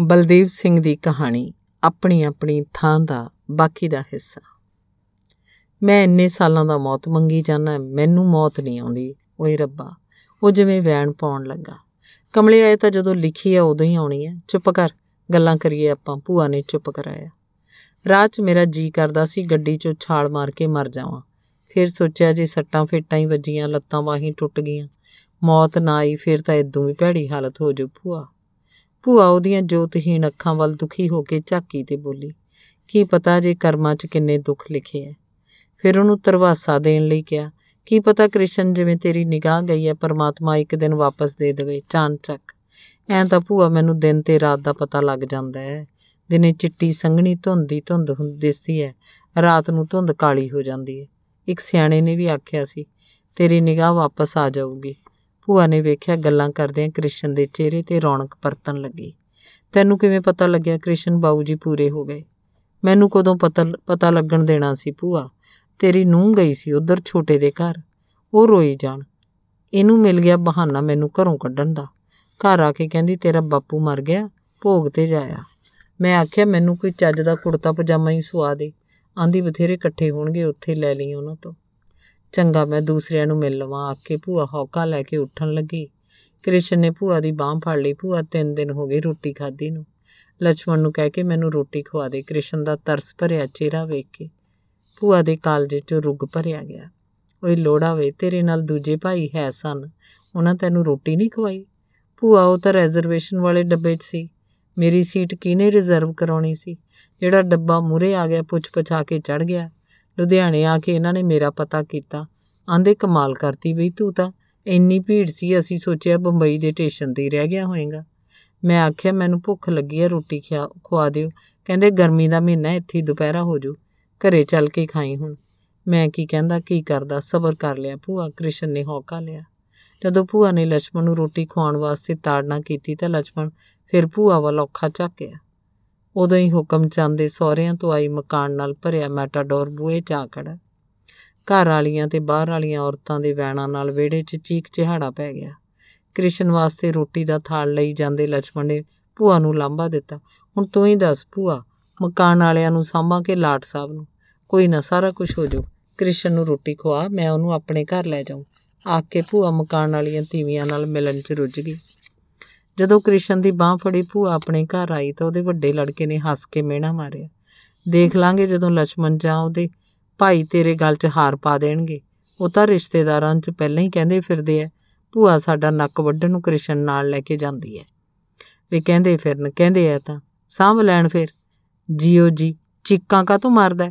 ਬਲਦੇਵ ਸਿੰਘ ਦੀ ਕਹਾਣੀ ਆਪਣੀ ਆਪਣੀ ਥਾਂ ਦਾ ਬਾਕੀ ਦਾ ਹਿੱਸਾ। ਮੈਂ ਇੰਨੇ ਸਾਲਾਂ ਦਾ ਮੌਤ ਮੰਗੀ ਜਾਣਾ ਮੈਨੂੰ ਮੌਤ ਨਹੀਂ ਆਉਂਦੀ। ਓਏ ਰੱਬਾ, ਉਹ ਜਿਵੇਂ ਵੈਣ ਪਾਉਣ ਲੱਗਾ। ਕਮਲੇ ਆਏ ਤਾਂ ਜਦੋਂ ਲਿਖੀ ਆ, ਉਦੋਂ ਹੀ ਆਉਣੀ ਹੈ ਚੁੱਪ ਕਰ, ਗੱਲਾਂ ਕਰੀਏ ਆਪਾਂ। ਭੂਆ ਨੇ ਚੁੱਪ ਕਰਾਇਆ। ਰਾਤ 'ਚ ਮੇਰਾ ਜੀ ਕਰਦਾ ਸੀ, ਗੱਡੀ 'ਚੋਂ ਛਾਲ ਮਾਰ ਕੇ ਮਰ ਜਾਵਾਂ। ਫਿਰ ਸੋਚਿਆ ਜੇ ਸੱਟਾਂ ਫੇਟਾਂ ਹੀ ਵੱਜੀਆਂ, ਲੱਤਾਂ ਬਾਹੀਂ ਟੁੱਟ ਗਈਆਂ। ਮੌਤ ਨਾ ਆਈ, ਫਿਰ ਤਾਂ ਇਦੋਂ ਵੀ ਭੈੜੀ ਹਾਲਤ ਹੋ ਜੂ ਭੂਆ। ਭੂਆ ਉਹਦੀਆਂ ਜੋਤਹੀਣ ਅੱਖਾਂ ਵੱਲ ਦੁਖੀ ਹੋ ਕੇ ਝਾਕੀ ਤੇ ਬੋਲੀ, ਕੀ ਪਤਾ ਜੇ ਕਰਮਾਂ 'ਚ ਕਿੰਨੇ ਦੁੱਖ ਲਿਖੇ ਐ? ਫਿਰ ਉਹਨੂੰ ਤਰਵਾਸਾ ਦੇਣ ਲਈ ਕਿਹਾ, ਕੀ ਪਤਾ ਕ੍ਰਿਸ਼ਨ ਜਿਵੇਂ ਤੇਰੀ ਨਿਗਾਹ ਗਈ ਐ, ਪਰਮਾਤਮਾ ਇੱਕ ਦਿਨ ਵਾਪਸ ਦੇ ਦੇਵੇ ਚਾਨਚੱਕ ਐਂ ਤਾਂ ਭੂਆ ਮੈਨੂੰ ਦਿਨ ਤੇ ਰਾਤ ਦਾ ਪਤਾ ਲੱਗ ਜਾਂਦਾ ਹੈ ਦਿਨੇ ਚਿੱਟੀ ਸੰਘਣੀ ਧੁੰਦ ਦੀ ਧੁੰਦ ਦਿਸਦੀ ਹੈ ਰਾਤ ਨੂੰ ਧੁੰਦ ਕਾਲੀ ਹੋ ਜਾਂਦੀ ਹੈ ਇੱਕ ਸਿਆਣੇ ਨੇ ਵੀ ਆਖਿਆ ਸੀ, ਤੇਰੀ ਨਿਗਾਹ ਵਾਪਸ ਆ ਜਾਊਗੀ। ਭੂਆ ਨੇ ਵੇਖਿਆ ਗੱਲਾਂ ਕਰਦਿਆਂ ਕ੍ਰਿਸ਼ਨ ਦੇ ਚਿਹਰੇ ਤੇ ਰੌਣਕ ਪਰਤਣ ਲੱਗੀ। ਤੈਨੂੰ ਕਿਵੇਂ ਪਤਾ ਲੱਗਿਆ ਕ੍ਰਿਸ਼ਨ ਬਾਊ ਜੀ ਪੂਰੇ ਹੋ ਗਏ? ਮੈਨੂੰ ਕਦੋਂ ਪਤਾ ਪਤਾ ਲੱਗਣ ਦੇਣਾ ਸੀ ਭੂਆ? ਤੇਰੀ ਨੂੰਹ ਗਈ ਸੀ ਉਧਰ ਛੋਟੇ ਦੇ ਘਰ। ਉਹ ਰੋਈ ਜਾਣ। ਇਹਨੂੰ ਮਿਲ ਗਿਆ ਬਹਾਨਾ ਮੈਨੂੰ ਘਰੋਂ ਕੱਢਣ ਦਾ। ਘਰ ਆ ਕੇ ਕਹਿੰਦੀ, ਤੇਰਾ ਬਾਪੂ ਮਰ ਗਿਆ, ਭੋਗ ਤੇ ਜਾਇਆ। ਮੈਂ ਆਖਿਆ, ਮੈਨੂੰ ਕੋਈ ਚੱਜ ਦਾ ਕੁੜਤਾ ਪਜਾਮਾ ਹੀ ਸਵਾ ਦੇ। ਆਂਦੀ, ਬਥੇਰੇ ਇਕੱਠੇ ਹੋਣਗੇ, ਉੱਥੇ ਲੈ ਲਈ ਉਹਨਾਂ ਤੋਂ। ਚੰਗਾ ਮੈਂ ਦੂਸਰਿਆਂ ਨੂੰ ਮਿਲ ਲਵਾਂ ਆਕੇ ਭੂਆ ਹੌਕਾ ਲੈ ਕੇ ਉੱਠਣ ਲੱਗੀ। ਕ੍ਰਿਸ਼ਨ ਨੇ ਭੂਆ ਦੀ ਬਾਹ ਫੜ ਲਈ, ਭੂਆ ਤਿੰਨ ਦਿਨ ਹੋ ਗਏ ਰੋਟੀ ਖਾਦੀ ਨੂੰ। ਲక్ష్మణ ਨੂੰ ਕਹਿ ਕੇ ਮੈਨੂੰ ਰੋਟੀ ਖਵਾ ਦੇ, ਕ੍ਰਿਸ਼ਨ ਦਾ ਤਰਸ ਭਰਿਆ ਚਿਹਰਾ ਵੇਖ ਕੇ। ਭੂਆ ਦੇ ਕਾਲਜੇ 'ਚੋਂ ਰੁਗ ਭਰਿਆ ਗਿਆ। ਓਏ ਲੋੜਾ ਵੇ, ਤੇਰੇ ਨਾਲ ਦੂਜੇ ਭਾਈ ਹੈ ਸਨ, ਉਹਨਾਂ ਤੈਨੂੰ ਰੋਟੀ ਨਹੀਂ ਖਵਾਈ? ਭੂਆ, ਉਹ ਤਾਂ ਰਿਜ਼ਰਵੇਸ਼ਨ ਵਾਲੇ ਡੱਬੇ 'ਚ ਸੀ। ਮੇਰੀ ਸੀਟ ਕਿਹਨੇ ਰਿਜ਼ਰਵ ਕਰਾਉਣੀ ਸੀ? ਜਿਹੜਾ ਡੱਬਾ ਮੂਰੇ ਆ ਗਿਆ ਪੁੱਛ ਪਛਾ ਕੇ ਚੜ ਗਿਆ। ਲੁਧਿਆਣੇ ਆ ਕੇ ਇਹਨਾਂ ਨੇ ਮੇਰਾ ਪਤਾ ਕੀਤਾ। ਆਂਦੇ ਕਮਾਲ ਕਰਤੀ ਬਈ ਤੂੰ ਤਾਂ। ਇੰਨੀ ਭੀੜ ਸੀ, ਅਸੀਂ ਸੋਚਿਆ ਬੰਬਈ ਦੇ ਸਟੇਸ਼ਨ ਤੇ ਰਹਿ ਗਿਆ ਹੋਵੇਂਗਾ ਮੈਂ ਆਖਿਆ, ਮੈਨੂੰ ਭੁੱਖ ਲੱਗੀ ਹੈ ਰੋਟੀ ਖਿਆ, ਖਵਾ ਦਿਓ। ਕਹਿੰਦੇ, ਗਰਮੀ ਦਾ ਮਹੀਨਾ, ਇੱਥੇ ਦੁਪਹਿਰਾ ਹੋ ਜੂ ਘਰੇ ਚੱਲ ਕੇ ਖਾਈ ਹੁਣ। ਮੈਂ ਕੀ ਕਹਿੰਦਾ, ਕੀ ਕਰਦਾ? ਸਬਰ ਕਰ ਲਿਆ ਭੂਆ, ਕ੍ਰਿਸ਼ਨ ਨੇ ਹੌਕਾ ਲਿਆ। ਜਦੋਂ ਭੂਆ ਨੇ ਲక్ష్మణ ਨੂੰ ਰੋਟੀ ਖਵਾਉਣ ਵਾਸਤੇ ਤਾੜਨਾ ਕੀਤੀ ਤਾਂ ਲక్ష్మణ ਫਿਰ ਭੂਆ ਵੱਲ ਔਖਾ ਝਾਕਿਆ। ਉਦੋਂ ਹੀ ਹੁਕਮ ਚਾਂਦੇ ਸਹੁਰਿਆਂ ਤੋਂ ਆਈ ਮਕਾਨ ਨਾਲ ਭਰਿਆ ਮੈਟਾਡੋਰ ਬੂਹੇ 'ਚ ਆ ਖੜਾ ਘਰ ਵਾਲੀਆਂ ਤੇ ਬਾਹਰ ਵਾਲੀਆਂ ਔਰਤਾਂ ਦੇ ਵੈਣਾਂ ਨਾਲ ਵਿਹੜੇ 'ਚ ਚੀਕ ਚਿਹਾੜਾ ਪੈ ਗਿਆ। ਕ੍ਰਿਸ਼ਨ ਵਾਸਤੇ ਰੋਟੀ ਦਾ ਥਾਲ ਲਈ ਜਾਂਦੇ ਲక్ష్మణ ਨੇ ਭੂਆ ਨੂੰ ਲਾਂਭਾ ਦਿੱਤਾ। ਹੁਣ ਤੂੰ ਹੀ ਦੱਸ ਭੂਆ, ਮਕਾਨ ਵਾਲਿਆਂ ਨੂੰ ਸਾਂਭਾਂ ਕੇ ਲਾਟ ਸਾਹਿਬ ਨੂੰ? ਕੋਈ ਨਾ, ਸਾਰਾ ਕੁਝ ਹੋ ਜਾਊ। ਕ੍ਰਿਸ਼ਨ ਨੂੰ ਰੋਟੀ ਖਵਾ, ਮੈਂ ਉਹਨੂੰ ਆਪਣੇ ਘਰ ਲੈ ਜਾਊਂ। ਆਖ ਕੇ ਭੂਆ ਮਕਾਨ ਵਾਲੀਆਂ ਤੀਵੀਆਂ ਨਾਲ ਮਿਲਣ 'ਚ ਰੁੱਝ ਗਈ। ਜਦੋਂ ਕ੍ਰਿਸ਼ਨ ਦੀ ਬਾਹ ਫੜੀ, ਭੂਆ ਆਪਣੇ ਘਰ ਆਈ ਤਾਂ ਉਹਦੇ ਵੱਡੇ ਲੜਕੇ ਨੇ ਹੱਸ ਕੇ ਮਿਹਣਾ ਮਾਰਿਆ। ਦੇਖ ਲਾਂਗੇ ਜਦੋਂ ਲక్ష్మణ ਜਾਂ ਉਹਦੇ ਭਾਈ ਤੇਰੇ ਗੱਲ 'ਚ ਹਾਰ ਪਾ ਦੇਣਗੇ। ਉਹ ਤਾਂ ਰਿਸ਼ਤੇਦਾਰਾਂ 'ਚ ਪਹਿਲਾਂ ਹੀ ਕਹਿੰਦੇ ਫਿਰਦੇ ਆ, ਭੂਆ ਸਾਡਾ ਨੱਕ ਵੱਢਣ ਨੂੰ ਕ੍ਰਿਸ਼ਨ ਨਾਲ ਲੈ ਕੇ ਜਾਂਦੀ ਹੈ ਵੀ ਕਹਿੰਦੇ ਫਿਰਨ, ਕਹਿੰਦੇ ਆ ਤਾਂ, ਸਾਂਭ ਲੈਣ ਫਿਰ। ਜੀਓ ਜੀ, ਚੀਕਾਂ ਕਾ ਤੋਂ ਮਾਰਦਾ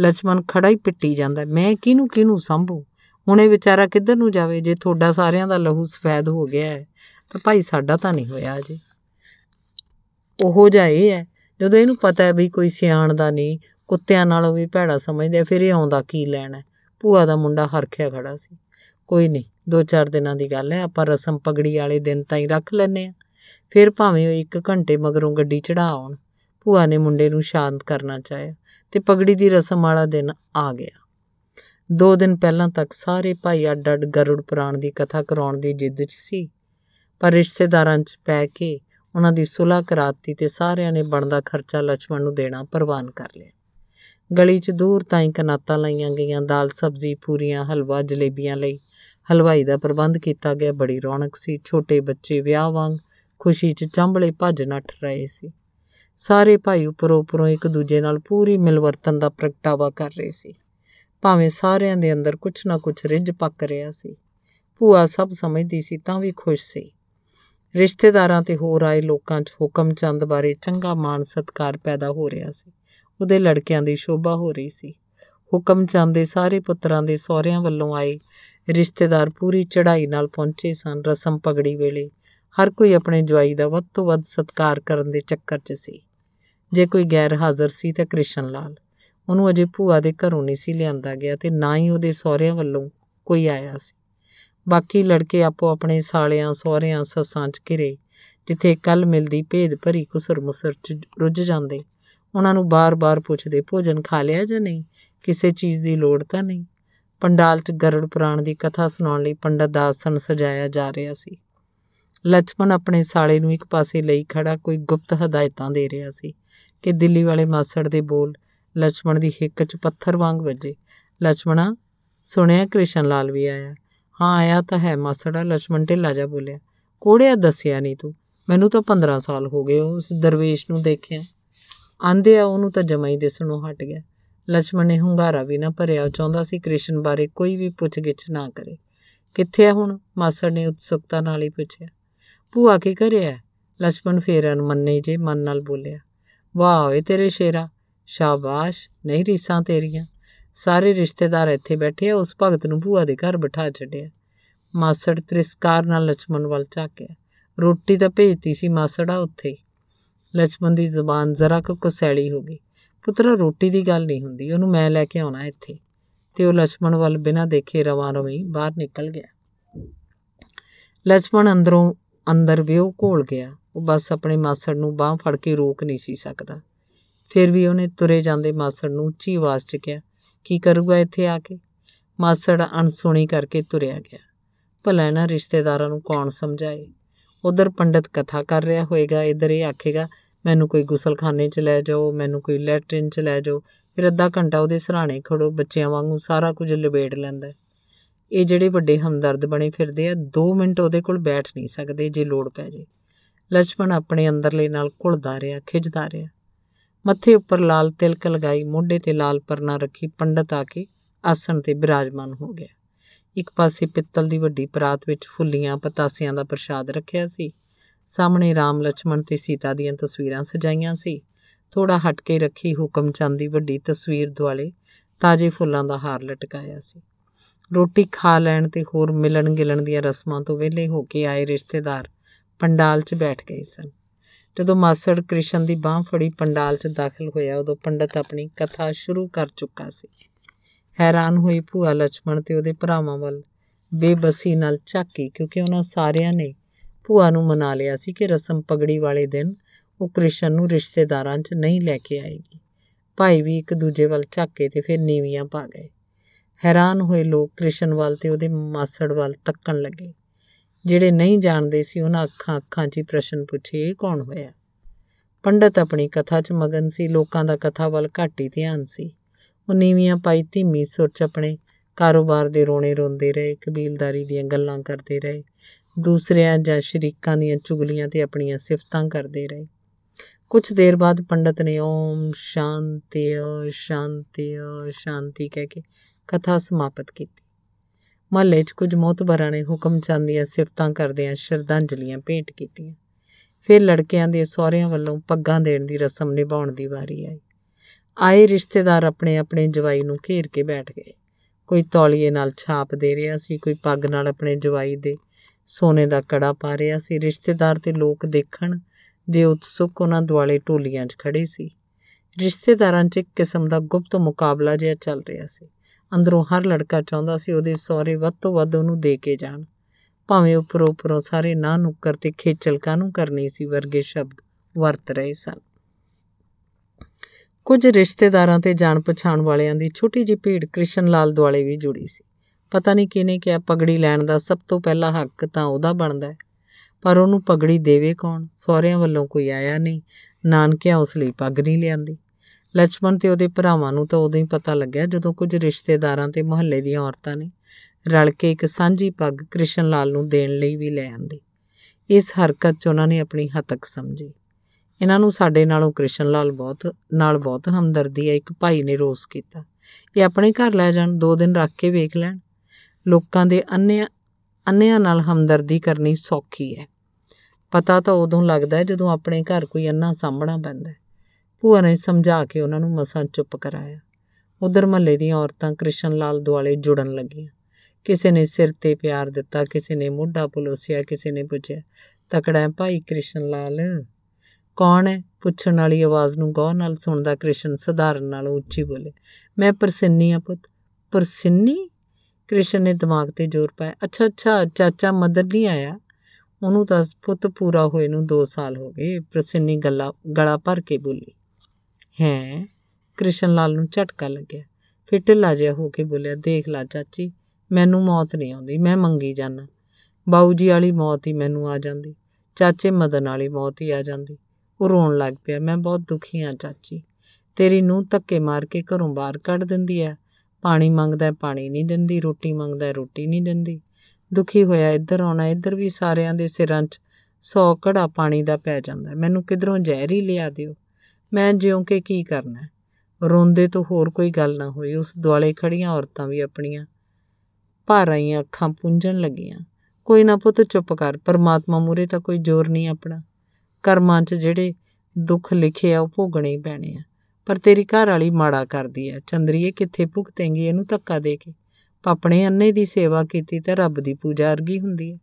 ਲక్ష్మణ ਖੜਾ ਹੀ ਪਿੱਟੀ ਜਾਂਦਾ ਮੈਂ ਕਿਹਨੂੰ ਕਿਹਨੂੰ ਸੰਭੂ? ਹੁਣ ਇਹ ਵਿਚਾਰਾ ਕਿੱਧਰ ਨੂੰ ਜਾਵੇ? ਜੇ ਤੁਹਾਡਾ ਸਾਰਿਆਂ ਦਾ ਲਹੂ ਸਫੈਦ ਹੋ ਗਿਆ ਹੈ, ਤਾਂ ਭਾਈ ਸਾਡਾ ਤਾਂ ਨਹੀਂ ਹੋਇਆ ਅਜੇ। ਉਹੋ ਜਿਹਾ ਇਹ ਹੈ, ਜਦੋਂ ਇਹਨੂੰ ਪਤਾ ਹੈ ਵੀ ਕੋਈ ਸਿਆਣ ਦਾ ਨਹੀਂ, ਕੁੱਤਿਆਂ ਨਾਲੋਂ ਵੀ ਭੈੜਾ ਸਮਝਦੇ ਫਿਰ ਇਹ ਆਉਂਦਾ ਕੀ ਲੈਣਾ ਭੂਆ ਦਾ ਮੁੰਡਾ ਹਰਖਿਆ ਖੜਾ ਸੀ। ਕੋਈ ਨਹੀਂ, ਦੋ ਚਾਰ ਦਿਨਾਂ ਦੀ ਗੱਲ ਹੈ, ਆਪਾਂ ਰਸਮ ਪਗੜੀ ਵਾਲੇ ਦਿਨ ਤਾਈਂ ਰੱਖ ਲੈਨੇ ਆ ਫਿਰ ਭਾਵੇਂ ਉਹ ਇੱਕ ਘੰਟੇ ਮਗਰੋਂ ਗੱਡੀ ਚੜਾ ਆਉਣ, ਭੂਆ ਨੇ ਮੁੰਡੇ ਨੂੰ ਸ਼ਾਂਤ ਕਰਨਾ ਚਾਹਿਆ, ਤੇ ਪਗੜੀ ਦੀ ਰਸਮ ਵਾਲਾ ਦਿਨ ਆ ਗਿਆ। ਦੋ ਦਿਨ ਪਹਿਲਾਂ ਤੱਕ ਸਾਰੇ ਭਾਈ ਅੱਡ ਅੱਡ ਗਰੁੜ ਪੁਰਾਣ ਦੀ ਕਥਾ ਕਰਾਉਣ ਦੀ ਜਿੱਦ 'ਚ ਸੀ। ਪਰ ਰਿਸ਼ਤੇਦਾਰਾਂ 'ਚ ਪੈ ਕੇ ਉਹਨਾਂ ਦੀ ਸੁਲਾ ਕਰਾਤੀ ਤੇ ਸਾਰਿਆਂ ਨੇ ਬਣਦਾ ਖਰਚਾ ਲక్ష్మణ ਨੂੰ ਦੇਣਾ ਪ੍ਰਵਾਨ ਕਰ ਲਿਆ। ਗਲੀ 'ਚ ਦੂਰ ਤਾਈਂ ਕਨਾਤਾਂ ਲਾਈਆਂ ਗਈਆਂ ਦਾਲ ਸਬਜ਼ੀ ਪੂਰੀਆਂ, ਹਲਵਾ, ਜਲੇਬੀਆਂ ਲਈ ਹਲਵਾਈ ਦਾ ਪ੍ਰਬੰਧ ਕੀਤਾ ਗਿਆ। ਬੜੀ ਰੌਣਕ ਸੀ। ਛੋਟੇ ਬੱਚੇ ਵਿਆਹ ਵਾਂਗ ਖੁਸ਼ੀ 'ਚ ਚੰਬਲੇ ਭੱਜ ਨੱਠ ਰਹੇ ਸੀ। ਸਾਰੇ ਭਾਈ ਉੱਪਰੋਂ ਉੱਪਰੋਂ ਇੱਕ ਦੂਜੇ ਨਾਲ ਪੂਰੀ ਮਿਲਵਰਤਨ ਦਾ ਪ੍ਰਗਟਾਵਾ ਕਰ ਰਹੇ ਸੀ। ਭਾਵੇਂ ਸਾਰਿਆਂ ਦੇ ਅੰਦਰ ਕੁਛ ਨਾ ਕੁਛ ਰਿੱਝ ਪੱਕ ਰਿਹਾ ਸੀ। ਭੂਆ ਸਭ ਸਮਝਦੀ ਸੀ ਤਾਂ ਵੀ ਖੁਸ਼ ਸੀ। ਰਿਸ਼ਤੇਦਾਰਾਂ ਤੇ ਹੋਰ ਆਏ ਲੋਕਾਂ 'ਚ ਹੁਕਮ ਚੰਦ ਬਾਰੇ ਚੰਗਾ ਮਾਣ ਸਤਕਾਰ ਪੈਦਾ ਹੋ ਰਿਹਾ ਸੀ। ਉਹਦੇ ਲੜਕਿਆਂ ਦੀ ਸ਼ੋਭਾ ਹੋ ਰਹੀ ਸੀ। ਹੁਕਮ ਚੰਦ ਦੇ ਸਾਰੇ ਪੁੱਤਰਾਂ ਦੇ ਸਹੁਰਿਆਂ ਵੱਲੋਂ ਆਏ ਰਿਸ਼ਤੇਦਾਰ ਪੂਰੀ ਚੜ੍ਹਾਈ ਨਾਲ ਪਹੁੰਚੇ ਸਨ ਰਸਮ ਪਗੜੀ ਵੇਲੇ। ਹਰ ਕੋਈ ਆਪਣੇ ਜਵਾਈ ਦਾ ਵੱਧ ਤੋਂ ਵੱਧ ਸਤਕਾਰ ਕਰਨ ਦੇ ਚੱਕਰ 'ਚ ਸੀ। ਜੇ ਕੋਈ ਗੈਰ ਹਾਜ਼ਰ ਸੀ ਤਾਂ ਕ੍ਰਿਸ਼ਨ ਲਾਲ ਉਹਨੂੰ ਅਜੇ ਭੂਆ ਦੇ ਘਰੋਂ ਨਹੀਂ ਸੀ ਲਿਆਂਦਾ ਗਿਆ ਤੇ ਨਾ ਹੀ ਉਹਦੇ ਸਹੁਰਿਆਂ ਵੱਲੋਂ ਕੋਈ ਆਇਆ ਸੀ। ਬਾਕੀ ਲੜਕੇ ਆਪੋ ਆਪਣੇ ਸਾਲਿਆਂ, ਸਹੁਰਿਆਂ, ਸੱਸਾਂ 'ਚ ਘਿਰੇ, ਜਿੱਥੇ ਕੱਲ ਮਿਲਦੀ ਭੇਦ ਭਰੀ ਕੁਸਰ-ਮੁਸਰ 'ਚ ਰੁੱਝ ਜਾਂਦੇ। ਉਹਨਾਂ ਨੂੰ ਬਾਰ-ਬਾਰ ਪੁੱਛਦੇ, ਭੋਜਨ ਖਾ ਲਿਆ ਜਾਂ ਨਹੀਂ? ਕਿਸੇ ਚੀਜ਼ ਦੀ ਲੋੜ ਤਾਂ ਨਹੀਂ? ਪੰਡਾਲ 'ਚ ਗਰੜ ਪੁਰਾਣ ਦੀ ਕਥਾ ਸੁਣਾਉਣ ਲਈ ਪੰਡਤ ਦਾ ਆਸਣ ਸਜਾਇਆ ਜਾ ਰਿਹਾ ਸੀ। ਲਛਮਣ ਆਪਣੇ ਸਾਲੇ ਨੂੰ ਇੱਕ ਪਾਸੇ ਲਈ ਖੜਾ ਕੋਈ ਗੁਪਤ ਹਦਾਇਤਾਂ ਦੇ ਰਿਹਾ ਸੀ ਕਿ ਦਿੱਲੀ ਵਾਲੇ ਮਾਸੜ ਦੇ ਬੋਲ ਲਛਮਣ ਦੀ ਹਿੱਕ 'ਚ ਪੱਥਰ ਵਾਂਗ ਵੱਜੇ। ਲਛਮਣਾ, ਸੁਣਿਆ ਕ੍ਰਿਸ਼ਨ ਲਾਲ ਵੀ ਆਇਆ। ਹਾਂ, ਆਇਆ ਤਾਂ ਹੈ, ਮਾਸੜਾ ਲਛਮਣ ਢਿੱਲਾ ਜਾ ਬੋਲਿਆ। ਕੋੜਿਆ ਦੱਸਿਆ ਨਹੀਂ ਤੂੰ? ਮੈਨੂੰ ਤਾਂ 15 ਸਾਲ ਹੋ ਗਏ ਉਸ ਦਰਵੇਸ਼ ਨੂੰ ਦੇਖਿਆ। ਆਂਦੇ ਆ ਉਹਨੂੰ ਤਾਂ ਜਮਾ ਹੀ ਦਿਸਣੋਂ ਹਟ ਗਿਆ। ਲਛਮਣ ਨੇ ਹੁੰਗਾਰਾ ਵੀ ਨਾ ਭਰਿਆ ਚਾਹੁੰਦਾ ਸੀ ਕ੍ਰਿਸ਼ਨ ਬਾਰੇ ਕੋਈ ਵੀ ਪੁੱਛਗਿੱਛ ਨਾ ਕਰੇ। ਕਿੱਥੇ ਆ ਹੁਣ? ਮਾਸੜ ਨੇ ਉਤਸੁਕਤਾ ਨਾਲ ਹੀ ਪੁੱਛਿਆ। ਭੂਆ ਕੀ ਕਰਿਆ? ਲਛਮਣ ਫੇਰ ਅਨਮੰਨੇ ਜੇ ਮਨ ਨਾਲ ਬੋਲਿਆ। ਵਾਹ ਓਏ ਤੇਰੇ ਸ਼ੇਰਾ ਸ਼ਾਬਾਸ਼, ਨਹੀਂ ਰੀਸਾਂ ਤੇਰੀਆਂ। ਸਾਰੇ ਰਿਸ਼ਤੇਦਾਰ ਇੱਥੇ ਬੈਠੇ ਆ, ਉਸ ਭਗਤ ਨੂੰ ਭੂਆ ਦੇ ਘਰ ਬਿਠਾ ਛੱਡਿਆ। ਮਾਸੜ ਤ੍ਰਿਸਕਾਰ ਨਾਲ ਲక్ష్మణ ਵੱਲ ਝਾਕਿਆ। ਰੋਟੀ ਤਾਂ ਭੇਜਤੀ ਸੀ ਮਾਸੜਾ ਉੱਥੇ ਹੀ। ਲక్ష్మణ ਦੀ ਜ਼ੁਬਾਨ ਜ਼ਰਾ ਕੁ ਕਸੈਲੀ ਹੋ ਗਈ। ਪੁੱਤਰਾ, ਰੋਟੀ ਦੀ ਗੱਲ ਨਹੀਂ ਹੁੰਦੀ, ਉਹਨੂੰ ਮੈਂ ਲੈ ਕੇ ਆਉਣਾ ਇੱਥੇ। ਤੇ ਉਹ ਲక్ష్మణ ਵੱਲ ਬਿਨਾਂ ਦੇਖੇ ਰਵਾਂ ਰਵੀ ਬਾਹਰ ਨਿਕਲ ਗਿਆ। ਲక్ష్మణ ਅੰਦਰੋਂ, ਅੰਦਰ ਵਿਉ ਘੋਲ ਗਿਆ। ਉਹ ਬਸ ਆਪਣੇ ਮਾਸੜ ਨੂੰ ਬਾਹ ਫੜ ਕੇ ਰੋਕ ਨਹੀਂ ਸੀ ਸਕਦਾ। ਫਿਰ ਵੀ ਉਹਨੇ ਤੁਰੇ ਜਾਂਦੇ ਮਾਸੜ ਨੂੰ ਉੱਚੀ ਆਵਾਜ਼ 'ਚ ਕਿਹਾ, ਕੀ ਕਰੂਗਾ ਇੱਥੇ ਆ ਕੇ? ਮਾਸੜ ਅਣਸੁਣੀ ਕਰਕੇ ਤੁਰਿਆ ਗਿਆ। ਭਲਾ ਇਹਨਾਂ ਰਿਸ਼ਤੇਦਾਰਾਂ ਨੂੰ ਕੌਣ ਸਮਝਾਏ? ਉਧਰ ਪੰਡਤ ਕਥਾ ਕਰ ਰਿਹਾ ਹੋਏਗਾ, ਇਧਰ ਇਹ ਆਖੇਗਾ, ਮੈਨੂੰ ਕੋਈ ਗੁਸਲਖਾਨੇ 'ਚ ਲੈ ਜਾਓ, ਮੈਨੂੰ ਕੋਈ ਲੈਟਰਨ 'ਚ ਲੈ ਜਾਓ, ਫਿਰ ਅੱਧਾ ਘੰਟਾ ਉਹਦੇ ਸਰਾਣੇ ਖੜੋ, ਬੱਚਿਆਂ ਵਾਂਗੂ ਸਾਰਾ ਕੁਝ ਲਬੇੜ ਲੈਂਦਾ ਇਹ ਜਿਹੜੇ ਵੱਡੇ ਹਮਦਰਦ ਬਣੇ ਫਿਰਦੇ ਆ 2 ਮਿੰਟ ਉਹਦੇ ਕੋਲ ਬੈਠ ਨਹੀਂ ਸਕਦੇ ਜੇ ਲੋੜ ਪੈ ਜੇ। ਲਛਮਣ ਆਪਣੇ ਅੰਦਰਲੇ ਨਾਲ ਘੁਲਦਾ ਰਿਹਾ ਖਿਜਦਾ ਰਿਹਾ। ਮੱਥੇ ਉੱਪਰ ਲਾਲ ਤਿਲਕ ਲਗਾਈ, ਮੋਢੇ ਤੇ ਲਾਲ ਪਰਨਾ ਰੱਖੀ, ਪੰਡਤ ਆ ਕੇ ਆਸਣ ਤੇ ਬਿਰਾਜਮਾਨ ਹੋ ਗਿਆ। ਇੱਕ ਪਾਸੇ ਪਿੱਤਲ ਦੀ ਵੱਡੀ ਪਰਾਤ ਵਿੱਚ ਫੁੱਲੀਆਂ ਪਤਾਸਿਆਂ ਦਾ ਪ੍ਰਸ਼ਾਦ ਰੱਖਿਆ ਸੀ। ਸਾਹਮਣੇ ਰਾਮ ਲక్ష్మణ ਤੇ ਸੀਤਾ ਦੀਆਂ ਤਸਵੀਰਾਂ ਸਜਾਈਆਂ ਸੀ। ਥੋੜਾ ਹਟ ਕੇ ਰੱਖੀ ਹੁਕਮ ਚੰਦ ਦੀ ਵੱਡੀ ਤਸਵੀਰ ਦੁਆਲੇ ਤਾਜ਼ੇ ਫੁੱਲਾਂ ਦਾ ਹਾਰ ਲਟਕਾਇਆ ਸੀ। ਰੋਟੀ ਖਾ ਲੈਣ ਤੇ ਹੋਰ ਮਿਲਣ ਗਿਲਣ ਦੀਆਂ ਰਸਮਾਂ ਤੋਂ ਵਿਹਲੇ ਹੋ ਕੇ ਆਏ ਰਿਸ਼ਤੇਦਾਰ ਪੰਡਾਲ 'ਚ ਬੈਠ ਗਏ ਸਨ। ਜਦੋਂ ਮਾਸੜ ਕ੍ਰਿਸ਼ਨ ਦੀ ਬਾਹ ਫੜੀ ਪੰਡਾਲ 'ਚ ਦਾਖਲ ਹੋਇਆ, ਉਦੋਂ ਪੰਡਤ ਆਪਣੀ ਕਥਾ ਸ਼ੁਰੂ ਕਰ ਚੁੱਕਾ ਸੀ। ਹੈਰਾਨ ਹੋਈ ਭੂਆ ਲక్ష్మణ ਤੇ ਉਹਦੇ ਭਰਾਵਾਂ ਵੱਲ ਬੇਬਸੀ ਨਾਲ ਝਾਕੀ, ਕਿਉਂਕਿ ਉਹਨਾਂ ਸਾਰਿਆਂ ਨੇ ਭੂਆ ਨੂੰ ਮਨਾ ਲਿਆ ਸੀ ਕਿ ਰਸਮ ਪਗੜੀ ਵਾਲੇ ਦਿਨ ਉਹ ਕ੍ਰਿਸ਼ਨ ਨੂੰ ਰਿਸ਼ਤੇਦਾਰਾਂ 'ਚ ਨਹੀਂ ਲੈ ਕੇ ਆਏਗੀ। ਭਾਈ ਵੀ ਇੱਕ ਦੂਜੇ ਵੱਲ ਝਾਕੇ ਤੇ ਫਿਰ ਨੀਵੀਆਂ ਪਾ ਗਏ। ਹੈਰਾਨ ਹੋਏ ਲੋਕ ਕ੍ਰਿਸ਼ਨ ਵੱਲ ਤੇ ਉਹਦੇ ਮਾਸੜ ਵੱਲ ਤੱਕਣ ਲੱਗੇ। ਜਿਹੜੇ ਨਹੀਂ ਜਾਣਦੇ ਸੀ, ਉਹਨਾਂ ਅੱਖਾਂ ਅੱਖਾਂ 'ਚ ਪ੍ਰਸ਼ਨ ਪੁੱਛੇ, ਇਹ ਕੌਣ ਹੋਇਆ? ਪੰਡਤ ਆਪਣੀ ਕਥਾ 'ਚ ਮਗਨ ਸੀ, ਲੋਕਾਂ ਦਾ ਕਥਾ ਵੱਲ ਘੱਟ ਹੀ ਧਿਆਨ ਸੀ। ਉਹ ਨੀਵੀਆਂ ਪਾਈ ਧੀਮੀ ਸੁਰ 'ਚ ਆਪਣੇ ਕਾਰੋਬਾਰ ਦੇ ਰੋਣੇ ਰੋਂਦੇ ਰਹੇ, ਕਬੀਲਦਾਰੀ ਦੀਆਂ ਗੱਲਾਂ ਕਰਦੇ ਰਹੇ, ਦੂਸਰਿਆਂ ਜਾਂ ਸ਼ਰੀਕਾਂ ਦੀਆਂ ਚੁਗਲੀਆਂ ਤੇ ਆਪਣੀਆਂ ਸਿਫਤਾਂ ਕਰਦੇ ਰਹੇ। ਕੁਝ ਦੇਰ ਬਾਅਦ ਪੰਡਤ ਨੇ ਓਮ ਸ਼ਾਂਤੀ ਸ਼ਾਂਤੀ ਸ਼ਾਂਤੀ ਕਹਿ ਕੇ ਕਥਾ ਸਮਾਪਤ ਕੀਤੀ। ਮਹੱਲੇ 'ਚ ਕੁਝ ਮੋਤਬਰਾਂ ਨੇ ਹੁਕਮ ਚੰਦੀਆਂ ਸਿਫਤਾਂ ਕਰਦਿਆਂ ਸ਼ਰਧਾਂਜਲੀਆਂ ਭੇਟ ਕੀਤੀਆਂ। ਫਿਰ ਲੜਕਿਆਂ ਦੇ ਸਹੁਰਿਆਂ ਵੱਲੋਂ ਪੱਗਾਂ ਦੇਣ ਦੀ ਰਸਮ ਨਿਭਾਉਣ ਦੀ ਵਾਰੀ ਆਈ। ਆਏ ਰਿਸ਼ਤੇਦਾਰ ਆਪਣੇ ਆਪਣੇ ਜਵਾਈ ਨੂੰ ਘੇਰ ਕੇ ਬੈਠ ਗਏ। ਕੋਈ ਤੌਲੀਏ ਨਾਲ ਛਾਪ ਦੇ ਰਿਹਾ ਸੀ, ਕੋਈ ਪੱਗ ਨਾਲ ਆਪਣੇ ਜਵਾਈ ਦੇ ਸੋਨੇ ਦਾ ਕੜਾ ਪਾ ਰਿਹਾ ਸੀ। ਰਿਸ਼ਤੇਦਾਰ ਤੇ ਲੋਕ ਦੇਖਣ ਦੇ ਉਤਸੁਕ ਉਹਨਾਂ ਦੁਆਲੇ ਟੋਲੀਆਂ 'ਚ ਖੜੇ ਸੀ। ਰਿਸ਼ਤੇਦਾਰਾਂ 'ਚ ਇੱਕ ਕਿਸਮ ਦਾ ਗੁਪਤ ਮੁਕਾਬਲਾ ਜਿਹਾ ਚੱਲ ਰਿਹਾ ਸੀ। ਅੰਦਰੋਂ ਹਰ ਲੜਕਾ ਚਾਹੁੰਦਾ ਸੀ ਉਹਦੇ ਸਹੁਰੇ ਵੱਧ ਤੋਂ ਵੱਧ ਉਹਨੂੰ ਦੇ ਕੇ ਜਾਣ। ਭਾਵੇਂ ਉੱਪਰੋਂ ਉੱਪਰੋਂ ਸਾਰੇ ਨਾ ਨੁੱਕਰ ਤੇ ਖੇਚਲ ਕਾਨੂੰ ਕਰਨੀ ਸੀ ਵਰਗੇ ਸ਼ਬਦ ਵਰਤ ਰਹੇ ਸਨ। ਕੁਝ ਰਿਸ਼ਤੇਦਾਰਾਂ ਤੇ ਜਾਣ ਪਛਾਣ ਵਾਲਿਆਂ ਦੀ ਛੋਟੀ ਜਿਹੀ ਭੀੜ ਕ੍ਰਿਸ਼ਨ ਲਾਲ ਦੁਆਲੇ ਵੀ ਜੁੜੀ ਸੀ। ਪਤਾ ਨਹੀਂ ਕਿਨੇ ਕਿਹਾ ਪਗੜੀ ਲੈਣ ਦਾ ਸਭ ਤੋਂ ਪਹਿਲਾ ਹੱਕ ਤਾਂ ਉਹਦਾ ਬਣਦਾ ਹੈ। ਪਰ ਉਹਨੂੰ ਪਗੜੀ ਦੇਵੇ ਕੌਣ? ਸਹੁਰਿਆਂ ਵੱਲੋਂ ਕੋਈ ਆਇਆ ਨਹੀਂ। ਨਾਨਕਿਆਂ ਉਸ ਲਈ ਪੱਗ ਨਹੀਂ ਲਿਆਂਦੀ। ਲਛਮਣ ਤੇ ਉਹਦੇ ਭਰਾਵਾਂ ਨੂੰ ਤਾਂ ਉਦੋਂ ਹੀ ਪਤਾ ਲੱਗਿਆ ਜਦੋਂ ਕੁਝ ਰਿਸ਼ਤੇਦਾਰਾਂ ਤੇ ਮੁਹੱਲੇ ਦੀਆਂ ਔਰਤਾਂ ਨੇ ਰਲ ਕੇ ਇੱਕ ਸਾਂਝੀ ਪੱਗ ਕ੍ਰਿਸ਼ਨ ਲਾਲ ਨੂੰ ਦੇਣ ਲਈ ਵੀ ਲੈ ਆਂਦੀ। ਇਸ ਹਰਕਤ 'ਚ ਉਹਨਾਂ ਨੇ ਆਪਣੀ ਹਤਕ ਸਮਝੀ। ਇਹਨਾਂ ਨੂੰ ਸਾਡੇ ਨਾਲੋਂ ਕ੍ਰਿਸ਼ਨ ਲਾਲ ਬਹੁਤ, ਨਾਲ ਬਹੁਤ ਹਮਦਰਦੀ ਹੈ, ਇੱਕ ਭਾਈ ਨੇ ਰੋਸ ਕੀਤਾ। ਇਹ ਆਪਣੇ ਘਰ ਲੈ ਜਾਣ, ਦੋ ਦਿਨ ਰੱਖ ਕੇ ਵੇਖ ਲੈਣ। ਲੋਕਾਂ ਦੇ ਅੰਨਿਆਂ ਅੰਨਿਆਂ ਨਾਲ ਹਮਦਰਦੀ ਕਰਨੀ ਸੌਖੀ ਹੈ। ਪਤਾ ਤਾਂ ਉਦੋਂ ਲੱਗਦਾ ਜਦੋਂ ਆਪਣੇ ਘਰ ਕੋਈ ਅੰਨਾ ਸਾਹਮਣਾ ਪੈਂਦਾ ਹੈ। ਭੂਆ ਨੇ ਸਮਝਾ ਕੇ ਉਹਨਾਂ ਨੂੰ ਮਸਾਂ ਚੁੱਪ ਕਰਾਇਆ। ਉਧਰ ਮਹੱਲੇ ਦੀਆਂ ਔਰਤਾਂ ਕ੍ਰਿਸ਼ਨ ਲਾਲ ਦੁਆਲੇ ਜੁੜਨ ਲੱਗੀਆਂ। ਕਿਸੇ ਨੇ ਸਿਰ ਤੇ ਪਿਆਰ ਦਿੱਤਾ, ਕਿਸੇ ਨੇ ਮੋਢਾ ਪੁਲੋਸਿਆ, ਕਿਸੇ ਨੇ ਪੁੱਛਿਆ, ਤਕੜਾ ਹੈ ਭਾਈ ਕ੍ਰਿਸ਼ਨ ਲਾਲ? ਕੌਣ ਹੈ? ਪੁੱਛਣ ਵਾਲੀ ਆਵਾਜ਼ ਨੂੰ ਗੌਰ ਨਾਲ ਸੁਣਦਾ ਕ੍ਰਿਸ਼ਨ ਸਧਾਰਨ ਨਾਲੋਂ ਉੱਚੀ ਬੋਲੇ, ਮੈਂ ਪ੍ਰਸਿੰਨੀ ਆ ਪੁੱਤ। ਪ੍ਰਸਿੰਨੀ? ਕ੍ਰਿਸ਼ਨ ਨੇ ਦਿਮਾਗ ਤੇ ਜ਼ੋਰ ਪਾਇਆ, ਅੱਛਾ ਅੱਛਾ, ਚਾਚਾ ਮਦਰ ਨਹੀਂ ਆਇਆ? ਉਹਨੂੰ ਤਾਂ ਪੁੱਤ ਪੂਰਾ ਹੋਏ ਨੂੰ 2 ਸਾਲ ਹੋ ਗਏ, ਪ੍ਰਸਿੰਨੀ ਗੱਲਾ, ਗਲਾ ਭਰ ਕੇ ਬੋਲੀ। ਹੈ? ਕ੍ਰਿਸ਼ਨ ਲਾਲ ਨੂੰ ਝਟਕਾ ਲੱਗਿਆ। ਫਿਰ ਢਿੱਲਾ ਜਿਹਾ ਹੋ ਕੇ ਬੋਲਿਆ, ਦੇਖ ਲਾ ਚਾਚੀ, ਮੈਨੂੰ ਮੌਤ ਨਹੀਂ ਆਉਂਦੀ, ਮੈਂ ਮੰਗੀ ਜਾਣਾ ਬਾਊ ਜੀ ਵਾਲੀ ਮੌਤ ਹੀ ਮੈਨੂੰ ਆ ਜਾਂਦੀ, ਚਾਚੇ ਮਦਨ ਵਾਲੀ ਮੌਤ ਹੀ ਆ ਜਾਂਦੀ। ਉਹ ਰੋਣ ਲੱਗ ਪਿਆ, ਮੈਂ ਬਹੁਤ ਦੁਖੀ ਹਾਂ ਚਾਚੀ। ਤੇਰੀ ਨੂੰ ਧੱਕੇ ਮਾਰ ਕੇ ਘਰੋਂ ਬਾਹਰ ਕੱਢ ਦਿੰਦੀ ਹੈ ਪਾਣੀ ਮੰਗਦਾ ਪਾਣੀ ਨਹੀਂ ਦਿੰਦੀ, ਰੋਟੀ ਮੰਗਦਾ ਰੋਟੀ ਨਹੀਂ ਦਿੰਦੀ। ਦੁਖੀ ਹੋਇਆ ਇੱਧਰ ਆਉਣਾ, ਇੱਧਰ ਵੀ ਸਾਰਿਆਂ ਦੇ ਸਿਰਾਂ 'ਚ ਸੌ ਘੜਾ ਪਾਣੀ ਦਾ ਪੈ ਜਾਂਦਾ। ਮੈਨੂੰ ਕਿਧਰੋਂ ਜ਼ਹਿਰ ਹੀ ਲਿਆ ਦਿਓ। ਮੈਂ ਜਿਉਂ ਕੇ ਕੀ ਕਰਨਾ ਰੋਂਦੇ ਤੋਂ ਹੋਰ ਕੋਈ ਗੱਲ ਨਾ ਹੋਈ। ਉਸ ਦੁਆਲੇ ਖੜੀਆਂ ਔਰਤਾਂ ਵੀ ਆਪਣੀਆਂ ਭਾਰ ਆਈਆਂ ਅੱਖਾਂ ਪੁੰਝਣ ਲੱਗੀਆਂ। ਕੋਈ ਨਾ ਪੁੱਤ, ਚੁੱਪ ਕਰ। ਪਰਮਾਤਮਾ ਮੂਰੇ ਤਾਂ ਕੋਈ ਜ਼ੋਰ ਨਹੀਂ ਆਪਣਾ। ਕਰਮਾਂ 'ਚ ਜਿਹੜੇ ਦੁੱਖ ਲਿਖੇ ਆ, ਉਹ ਭੋਗਣੇ ਹੀ ਪੈਣੇ ਆ। ਪਰ ਤੇਰੀ ਘਰ ਵਾਲੀ ਮਾੜਾ ਕਰਦੀ ਆ। ਚੰਦਰੀਏ, ਕਿੱਥੇ ਭੁਗਤੇਂਗੀ? ਇਹਨੂੰ ਧੱਕਾ ਦੇ ਕੇ। ਪਾਪਣੇ ਅੰਨੇ ਦੀ ਸੇਵਾ ਕੀਤੀ ਤੇ ਰੱਬ ਦੀ ਪੂਜਾ ਅਰਗੀ ਹੁੰਦੀ ਹੈ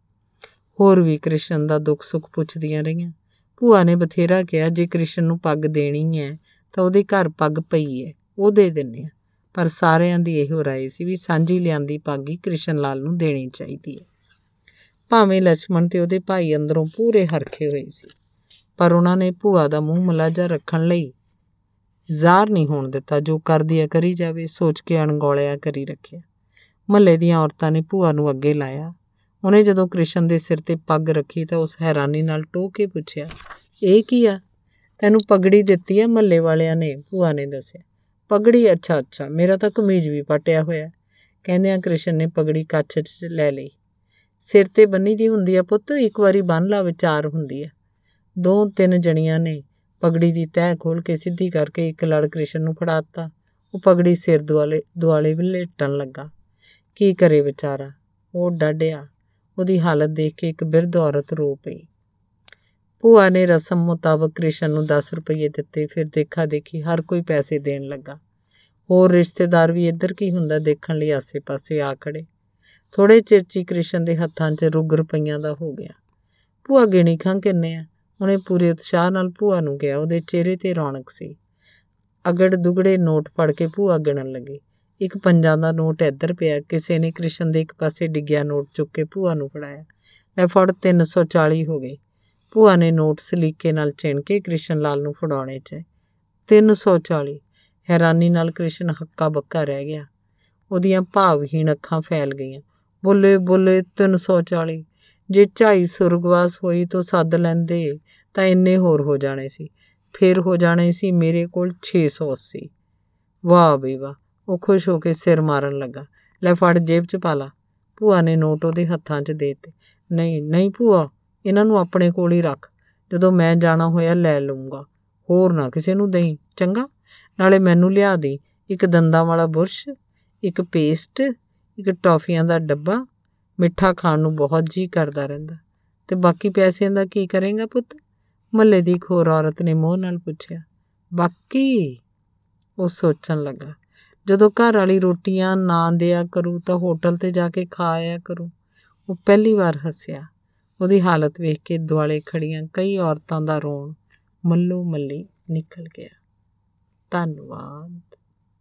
ਹੋਰ ਵੀ ਕ੍ਰਿਸ਼ਨ ਦਾ ਦੁੱਖ ਸੁੱਖ ਪੁੱਛਦੀਆਂ ਰਹੀਆਂ। ਭੂਆ ਨੇ ਬਥੇਰਾ ਕਿਹਾ, ਜੇ ਕ੍ਰਿਸ਼ਨ ਨੂੰ ਪੱਗ ਦੇਣੀ ਹੈ ਤਾਂ ਉਹਦੇ ਘਰ ਪੱਗ ਪਈ ਹੈ ਉਹ ਦੇ ਦਿੰਨੇ ਆ। ਪਰ ਸਾਰਿਆਂ ਦੀ ਇਹੋ رائے ਸੀ ਵੀ ਸਾਂਝੀ ਲਿਆਂਦੀ ਪੱਗ ਹੀ ਕ੍ਰਿਸ਼ਨ ਲਾਲ ਨੂੰ ਦੇਣੀ ਚਾਹੀਦੀ ਹੈ ਭਾਵੇਂ ਲక్ష్మణ ਤੇ ਉਹਦੇ ਭਾਈ ਅੰਦਰੋਂ ਪੂਰੇ ਹਰਖੇ ਹੋਏ ਸੀ, ਪਰ ਉਹਨਾਂ ਨੇ ਭੂਆ ਦਾ ਮੂੰਹ ਮਲਾਜਾ ਰੱਖਣ ਲਈ ਜ਼ਾਰ ਨਹੀਂ ਹੋਣ ਦਿੱਤਾ, ਜੋ ਕਰਦੀ ਆ ਕਰੀ ਜਾਵੇ, ਸੋਚ ਕੇ ਅਣਗੌਲਿਆ ਕਰੀ ਰੱਖਿਆ। ਮਹੱਲੇ ਦੀਆਂ ਔਰਤਾਂ ਨੇ ਭੂਆ ਨੂੰ ਅੱਗੇ ਲਾਇਆ ਉਹਨੇ ਜਦੋਂ ਕ੍ਰਿਸ਼ਨ ਦੇ ਸਿਰ ਤੇ ਪੱਗ ਰੱਖੀ ਤਾਂ ਉਸ ਹੈਰਾਨੀ ਨਾਲ ਟੋਕ ਕੇ ਪੁੱਛਿਆ, ਇਹ ਕੀ ਆ? ਤੈਨੂੰ ਪਗੜੀ ਦਿੱਤੀ ਹੈ ਮਹੱਲੇ ਵਾਲਿਆਂ ਨੇ? ਭੂਆ ਨੇ ਦੱਸਿਆ, ਪਗੜੀ? ਅੱਛਾ ਅੱਛਾ, ਮੇਰਾ ਤਾਂ ਕਮੀਜ਼ ਵੀ ਪਟਿਆ ਹੋਇਆ ਕਹਿੰਦਿਆਂ ਕ੍ਰਿਸ਼ਨ ਨੇ ਪਗੜੀ ਕੱਛ 'ਚ ਲੈ ਲਈ। ਸਿਰ ਤੇ ਬੰਨੀ ਦੀ ਹੁੰਦੀ ਆ ਪੁੱਤ, ਇੱਕ ਵਾਰੀ ਬੰਨ ਲਾ, ਵਿਚਾਰ ਹੁੰਦੀ ਆ। ਦੋ ਤਿੰਨ ਜਣੀਆਂ ਨੇ ਪਗੜੀ ਦੀ ਤਹਿ ਖੋਲ ਕੇ ਸਿੱਧੀ ਕਰਕੇ ਇੱਕ ਲੜ ਕ੍ਰਿਸ਼ਨ ਨੂੰ ਫੜਾਤਾ ਉਹ ਪਗੜੀ ਸਿਰ ਦੁਆਲੇ ਦੁਆਲੇ ਵਿਲੇਟਣ ਲੱਗਾ। ਕੀ ਕਰੇ ਵਿਚਾਰਾ? ਉਹ ਡਾਡਿਆ ਉਹਦੀ ਹਾਲਤ ਦੇਖ ਕੇ ਇੱਕ ਬਿਰਧ ਔਰਤ ਰੋ ਪਈ। ਭੂਆ ਨੇ ਰਸਮ ਮੁਤਾਬਕ ਕ੍ਰਿਸ਼ਨ ਨੂੰ 10 ਰੁਪਏ ਦਿੱਤੇ, ਫਿਰ ਦੇਖਾ ਦੇਖੀ ਹਰ ਕੋਈ ਪੈਸੇ ਦੇਣ ਲੱਗਾ। ਹੋਰ ਰਿਸ਼ਤੇਦਾਰ ਵੀ ਇੱਧਰ ਕੀ ਹੁੰਦਾ ਦੇਖਣ ਲਈ ਆਸੇ-ਪਾਸੇ ਆ ਖੜੇ। ਥੋੜੇ ਚਿਰ ਚ ਕ੍ਰਿਸ਼ਨ ਦੇ ਹੱਥਾਂ 'ਚ ਰੁੱਗ ਰੁਪਈਆਂ ਦਾ ਹੋ ਗਿਆ। ਭੂਆ ਗਿਣੀ ਖਾਂ ਕਿੰਨੇ ਆ? ਉਹਨੇ ਪੂਰੇ ਉਤਸ਼ਾਹ ਨਾਲ ਭੂਆ ਨੂੰ ਕਿਹਾ, ਉਹਦੇ ਚਿਹਰੇ ਤੇ ਰੌਣਕ ਸੀ। ਅਗੜ ਦੁਗੜੇ ਨੋਟ ਫੜ ਕੇ ਭੂਆ ਗਿਣਨ ਲੱਗੀ। ਇੱਕ ਪੰਜਾਂ ਦਾ ਨੋਟ ਇੱਧਰ ਪਿਆ, ਕਿਸੇ ਨੇ ਕ੍ਰਿਸ਼ਨ ਦੇ ਇੱਕ ਪਾਸੇ ਡਿੱਗਿਆ, ਨੋਟ ਚੁੱਕ ਕੇ ਭੂਆ ਨੂੰ ਫੜਾਇਆ। ਲੈ ਫੜ 340 ਹੋ ਗਏ। ਭੂਆ ਨੇ ਨੋਟ ਸਲੀਕੇ ਨਾਲ ਚਿਣ ਕੇ ਕ੍ਰਿਸ਼ਨ ਲਾਲ ਨੂੰ ਫੜਾਉਣੇ ਚ। 340 ਹੈਰਾਨੀ ਨਾਲ ਕ੍ਰਿਸ਼ਨ ਹੱਕਾ ਬੱਕਾ ਰਹਿ ਗਿਆ। ਉਹਦੀਆਂ ਭਾਵਹੀਣ ਅੱਖਾਂ ਫੈਲ ਗਈਆਂ। ਬੋਲੇ ਬੋਲੇ 340 ਜੇ ਝਾਈ ਸੁਰਗਵਾਸ ਹੋਈ ਤਾਂ ਸੱਦ ਲੈਂਦੇ, ਤਾਂ ਇੰਨੇ ਹੋਰ ਹੋ ਜਾਣੇ ਸੀ। ਫਿਰ ਹੋ ਜਾਣੇ ਸੀ ਮੇਰੇ ਕੋਲ 680 ਵਾਹ ਬਈ ਵਾਹ। ਉਹ ਖੁਸ਼ ਹੋ ਕੇ ਸਿਰ ਮਾਰਨ ਲੱਗਾ। ਲੈ ਫੜ ਜੇਬ 'ਚ ਪਾ ਲਾ ਭੂਆ ਨੇ ਨੋਟ ਉਹਦੇ ਹੱਥਾਂ 'ਚ ਦੇ ਦਿੱਤੇ। ਨਹੀਂ ਨਹੀਂ ਭੂਆ, ਇਹਨਾਂ ਨੂੰ ਆਪਣੇ ਕੋਲ ਹੀ ਰੱਖ। ਜਦੋਂ ਮੈਂ ਜਾਣਾ ਹੋਇਆ ਲੈ ਲਵਾਂਗਾ ਹੋਰ ਨਾ ਕਿਸੇ ਨੂੰ ਦੇਈ, ਚੰਗਾ? ਨਾਲੇ ਮੈਨੂੰ ਲਿਆ ਦੇ ਇੱਕ ਦੰਦਾਂ ਵਾਲਾ ਬੁਰਸ਼, ਇੱਕ ਪੇਸਟ, ਇੱਕ ਟੌਫੀਆਂ ਦਾ ਡੱਬਾ। ਮਿੱਠਾ ਖਾਣ ਨੂੰ ਬਹੁਤ ਜੀ ਕਰਦਾ ਰਹਿੰਦਾ। ਤੇ ਬਾਕੀ ਪੈਸਿਆਂ ਦਾ ਕੀ ਕਰੇਗਾ ਪੁੱਤ? ਮੱਲੇ ਦੀ ਖੋਰ ਔਰਤ ਨੇ ਮੋਹ ਨਾਲ ਪੁੱਛਿਆ। ਬਾਕੀ? ਉਹ ਸੋਚਣ ਲੱਗਾ। ਜਦੋਂ ਘਰ ਵਾਲੀ ਰੋਟੀਆਂ ਨਾ ਦਿਆ ਕਰੂ ਤਾਂ ਹੋਟਲ ਤੇ ਜਾ ਕੇ ਖਾ ਆਇਆ ਕਰੂ। ਉਹ ਪਹਿਲੀ ਵਾਰ ਹੱਸਿਆ। ਉਹਦੀ ਹਾਲਤ ਵੇਖ ਕੇ ਦੁਆਲੇ ਖੜੀਆਂ ਕਈ ਔਰਤਾਂ ਦਾ ਰੋਣ ਮੱਲੋ ਮੱਲੀ ਨਿਕਲ ਗਿਆ। ਧੰਨਵਾਦ।